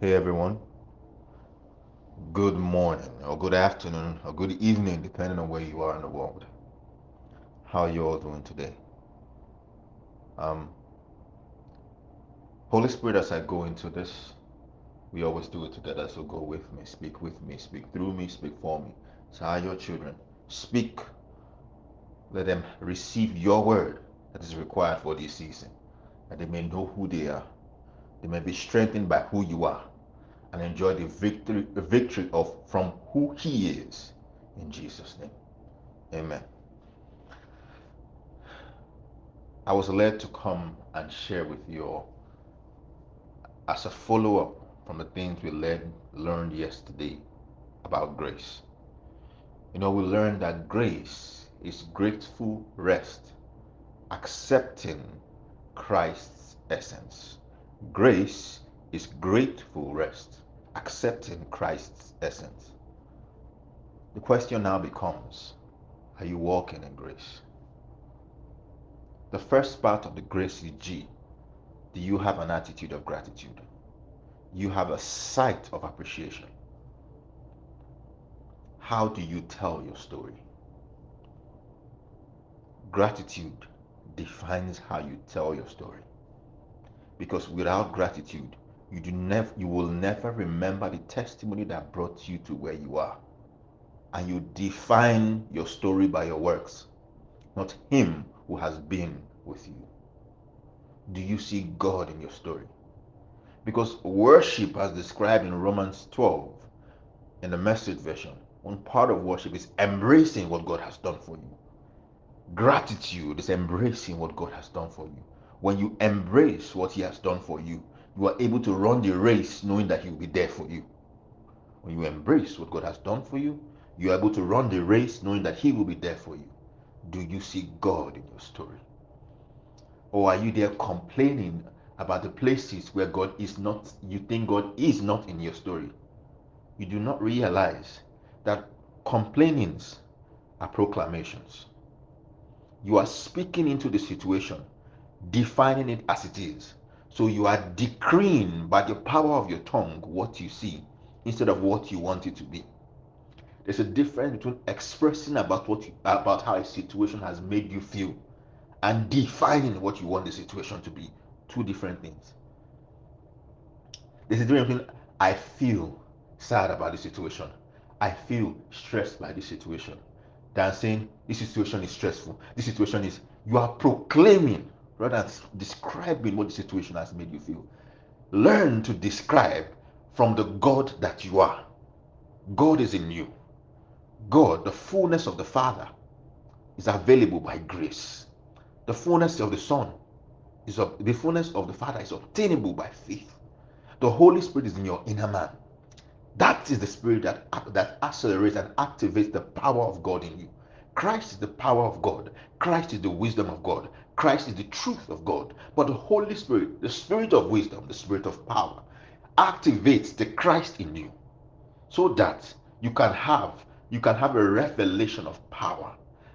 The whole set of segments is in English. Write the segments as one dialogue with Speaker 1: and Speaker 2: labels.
Speaker 1: Hey everyone, good morning or good afternoon or good evening, depending on where you are in the world. How you all doing today? Um, Holy Spirit, as I go into this, we always do it together. So go with me, speak with me, speak through me, speak for me. So are your children. Speak. Let them receive your word that is required for this season, that they may know who they are. They may be strengthened by who you are and enjoy the victory, victory of from who He is. In Jesus' name, Amen. I was led to come and share with you all as a follow-up from the things we led, learned yesterday about grace. You know, we learned that grace is grateful rest, accepting Christ's essence. Grace is grateful rest, accepting Christ's essence. The question now becomes Are you walking in grace? The first part of the grace is G. Do you have an attitude of gratitude? You have a sight of appreciation. How do you tell your story? Gratitude defines how you tell your story. Because without gratitude, you do never you will never remember the testimony that brought you to where you are. And you define your story by your works, not him who has been with you. Do you see God in your story? Because worship, as described in Romans 12 in the message version, one part of worship is embracing what God has done for you. Gratitude is embracing what God has done for you. When you embrace what He has done for you, you are able to run the race knowing that He will be there for you. When you embrace what God has done for you, you are able to run the race knowing that He will be there for you. Do you see God in your story? Or are you there complaining about the places where God is not, you think God is not in your story? You do not realize that complainings are proclamations. You are speaking into the situation, defining it as it is. So you are decreeing by the power of your tongue what you see instead of what you want it to be. There's a difference between expressing about what you, about how a situation has made you feel and defining what you want the situation to be. Two different things. There's a difference between I feel sad about the situation. I feel stressed by the situation. Than saying this situation is stressful. This situation is you are proclaiming rather than describing what the situation has made you feel. Learn to describe from the God that you are. God is in you. God, the fullness of the Father, is available by grace. The fullness of the Son is of, the fullness of the Father is obtainable by faith. The Holy Spirit is in your inner man. That is the spirit that, that accelerates and activates the power of God in you. Christ is the power of God. Christ is the wisdom of God. Christ is the truth of God. But the Holy Spirit, the spirit of wisdom, the spirit of power, activates the Christ in you so that you can have you can have a revelation of power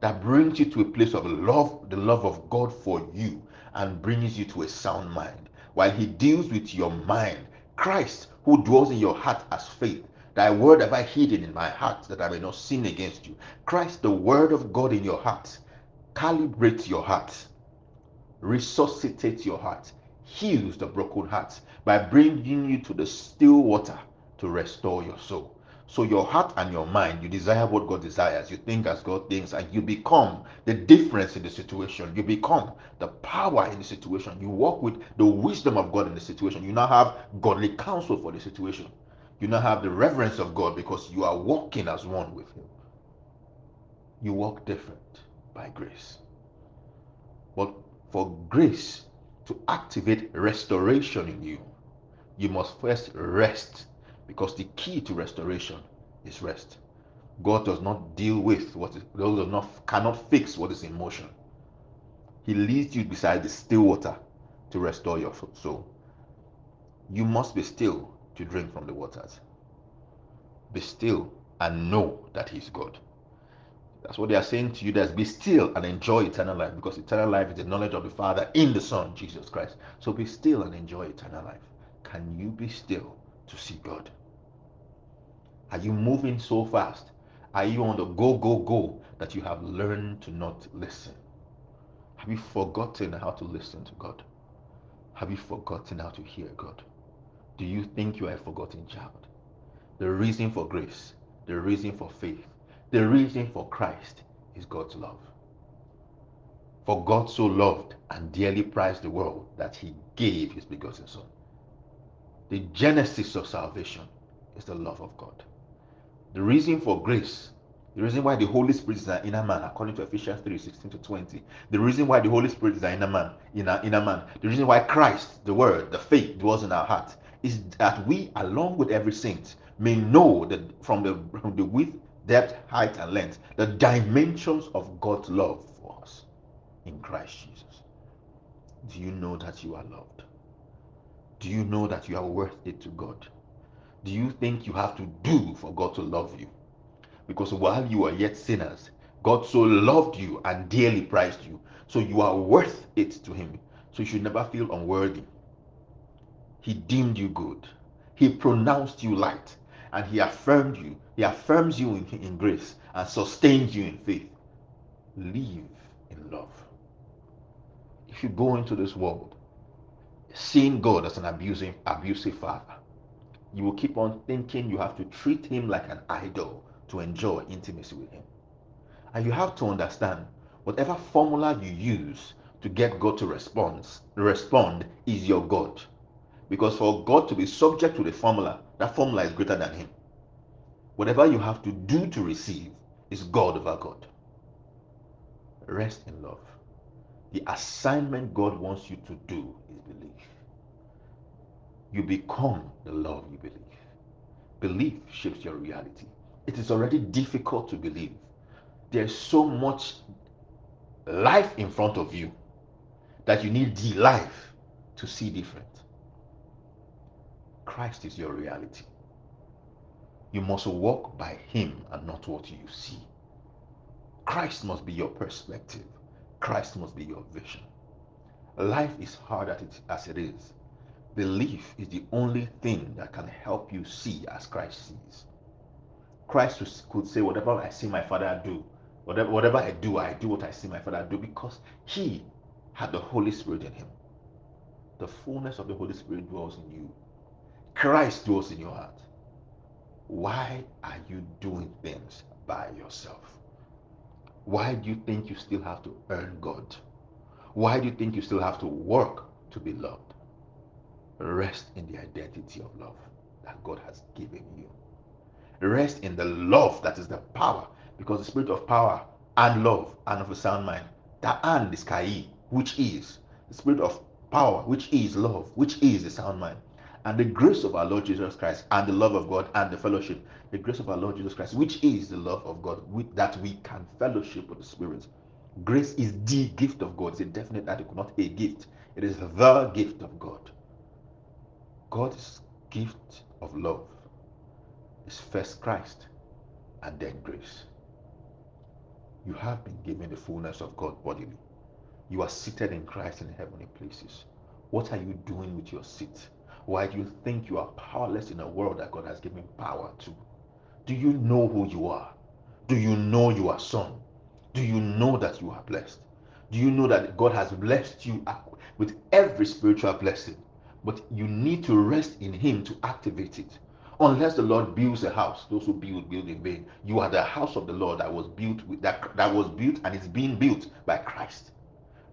Speaker 1: that brings you to a place of love, the love of God for you, and brings you to a sound mind. While He deals with your mind, Christ, who dwells in your heart as faith, Thy word have I hidden in my heart that I may not sin against you. Christ, the word of God in your heart, calibrates your heart, resuscitates your heart, heals the broken heart by bringing you to the still water to restore your soul. So your heart and your mind, you desire what God desires. You think as God thinks, and you become the difference in the situation. You become the power in the situation. You walk with the wisdom of God in the situation. You now have godly counsel for the situation. You now have the reverence of God because you are walking as one with Him. You walk different by grace. But for grace to activate restoration in you, you must first rest because the key to restoration is rest. God does not deal with what is God does not cannot fix what is in motion. He leads you beside the still water to restore your soul. You must be still to drink from the waters. Be still and know that He's God. That's what they are saying to you. That's be still and enjoy eternal life because eternal life is the knowledge of the Father in the Son, Jesus Christ. So be still and enjoy eternal life. Can you be still to see God? Are you moving so fast? Are you on the go, go, go that you have learned to not listen? Have you forgotten how to listen to God? Have you forgotten how to hear God? Do you think you are a forgotten child? The reason for grace, the reason for faith, the reason for Christ is God's love. For God so loved and dearly prized the world that he gave his begotten Son. The genesis of salvation is the love of God. The reason for grace, the reason why the Holy Spirit is an inner man, according to Ephesians 3 16 to 20, the reason why the Holy Spirit is an inner man, in our inner man, the reason why Christ, the Word, the faith dwells in our heart, is that we, along with every saint, may know that from the, from the width, depth, height, and length, the dimensions of God's love for us in Christ Jesus. Do you know that you are loved? Do you know that you are worth it to God? Do you think you have to do for God to love you? Because while you are yet sinners, God so loved you and dearly prized you. So you are worth it to Him. So you should never feel unworthy. He deemed you good. He pronounced you light. And He affirmed you. He affirms you in, in grace and sustains you in faith. Live in love. If you go into this world seeing God as an abusive, abusive father, you will keep on thinking you have to treat him like an idol to enjoy intimacy with him. And you have to understand whatever formula you use to get God to respond, respond is your God. Because for God to be subject to the formula, that formula is greater than him. Whatever you have to do to receive is God over God. Rest in love. The assignment God wants you to do is believe. You become the love you believe. Belief shapes your reality. It is already difficult to believe. There's so much life in front of you that you need the life to see different. Christ is your reality. You must walk by Him and not what you see. Christ must be your perspective. Christ must be your vision. Life is hard as it is. Belief is the only thing that can help you see as Christ sees. Christ could say, Whatever I see my Father do, whatever, whatever I do, I do what I see my Father do because He had the Holy Spirit in Him. The fullness of the Holy Spirit dwells in you. Christ dwells in your heart. Why are you doing things by yourself? Why do you think you still have to earn God? Why do you think you still have to work to be loved? Rest in the identity of love that God has given you. Rest in the love that is the power, because the spirit of power and love and of a sound mind, that and is Kai, which is the spirit of power, which is love, which is the sound mind and the grace of our Lord Jesus Christ and the love of God and the fellowship, the grace of our Lord Jesus Christ, which is the love of God, with that we can fellowship with the Spirit. Grace is the gift of God. It's a definite article, not a gift. It is the gift of God. God's gift of love is first Christ and then grace. You have been given the fullness of God bodily. You are seated in Christ in heavenly places. What are you doing with your seat? Why do you think you are powerless in a world that God has given power to? Do you know who you are? Do you know you are son? Do you know that you are blessed? Do you know that God has blessed you with every spiritual blessing? But you need to rest in Him to activate it. Unless the Lord builds a house, those who build build in vain. You are the house of the Lord that was built with that that was built and is being built by Christ.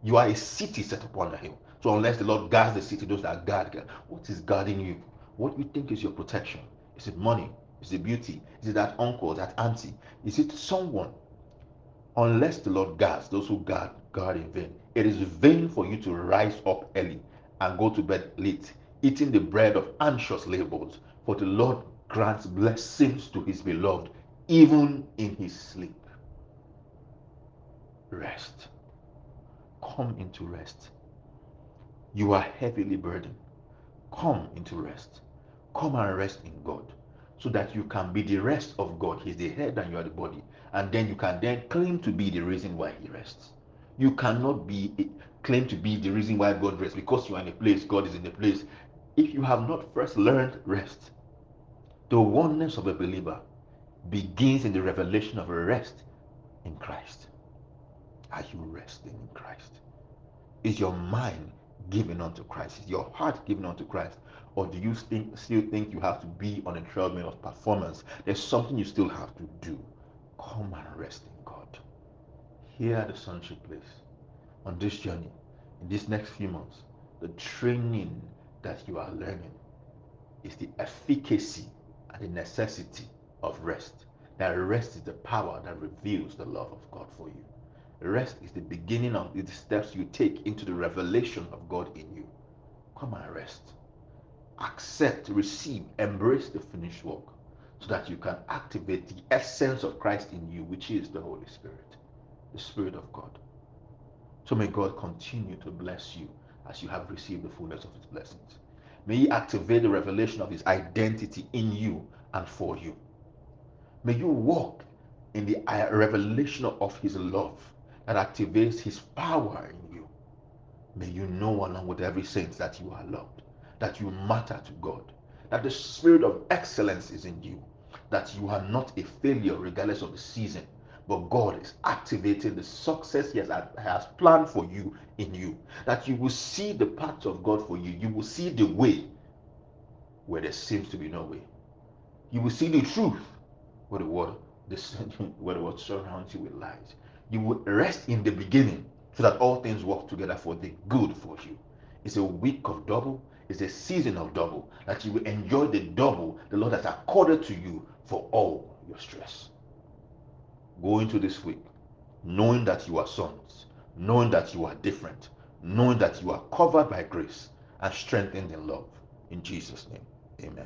Speaker 1: You are a city set upon a hill. So unless the Lord guards the city, those that guard, what is guarding you? What you think is your protection? Is it money? Is it beauty? Is it that uncle, that auntie? Is it someone? Unless the Lord guards those who guard, guard in vain. It is vain for you to rise up early and go to bed late, eating the bread of anxious labors. For the Lord grants blessings to his beloved, even in his sleep. Rest. Come into rest. You are heavily burdened. Come into rest. Come and rest in God so that you can be the rest of God. He's the head and you are the body. And then you can then claim to be the reason why He rests. You cannot be claim to be the reason why God rests because you are in a place, God is in a place. If you have not first learned rest, The oneness of a believer begins in the revelation of a rest in Christ. Are you resting in Christ? Is your mind given unto Christ? Is your heart given unto Christ? Or do you think, still think you have to be on a treadmill of performance? There's something you still have to do. Come and rest in God. Here at the Sonship Place, on this journey, in these next few months, the training that you are learning is the efficacy and the necessity of rest. That rest is the power that reveals the love of God for you. Rest is the beginning of the steps you take into the revelation of God in you. Come and rest. Accept, receive, embrace the finished work so that you can activate the essence of Christ in you, which is the Holy Spirit, the Spirit of God. So may God continue to bless you as you have received the fullness of His blessings. May He activate the revelation of His identity in you and for you. May you walk in the uh, revelation of His love that activates His power in you. May you know along with every saint that you are loved, that you matter to God, that the spirit of excellence is in you, that you are not a failure regardless of the season, but God is activating the success He has, has planned for you in you. That you will see the path of God for you. You will see the way where there seems to be no way. You will see the truth where the word, where the word surrounds you with lies. You will rest in the beginning so that all things work together for the good for you. It's a week of double, it's a season of double, that you will enjoy the double the Lord has accorded to you for all your stress. Go into this week knowing that you are sons, knowing that you are different, knowing that you are covered by grace and strengthened in love. In Jesus' name, amen.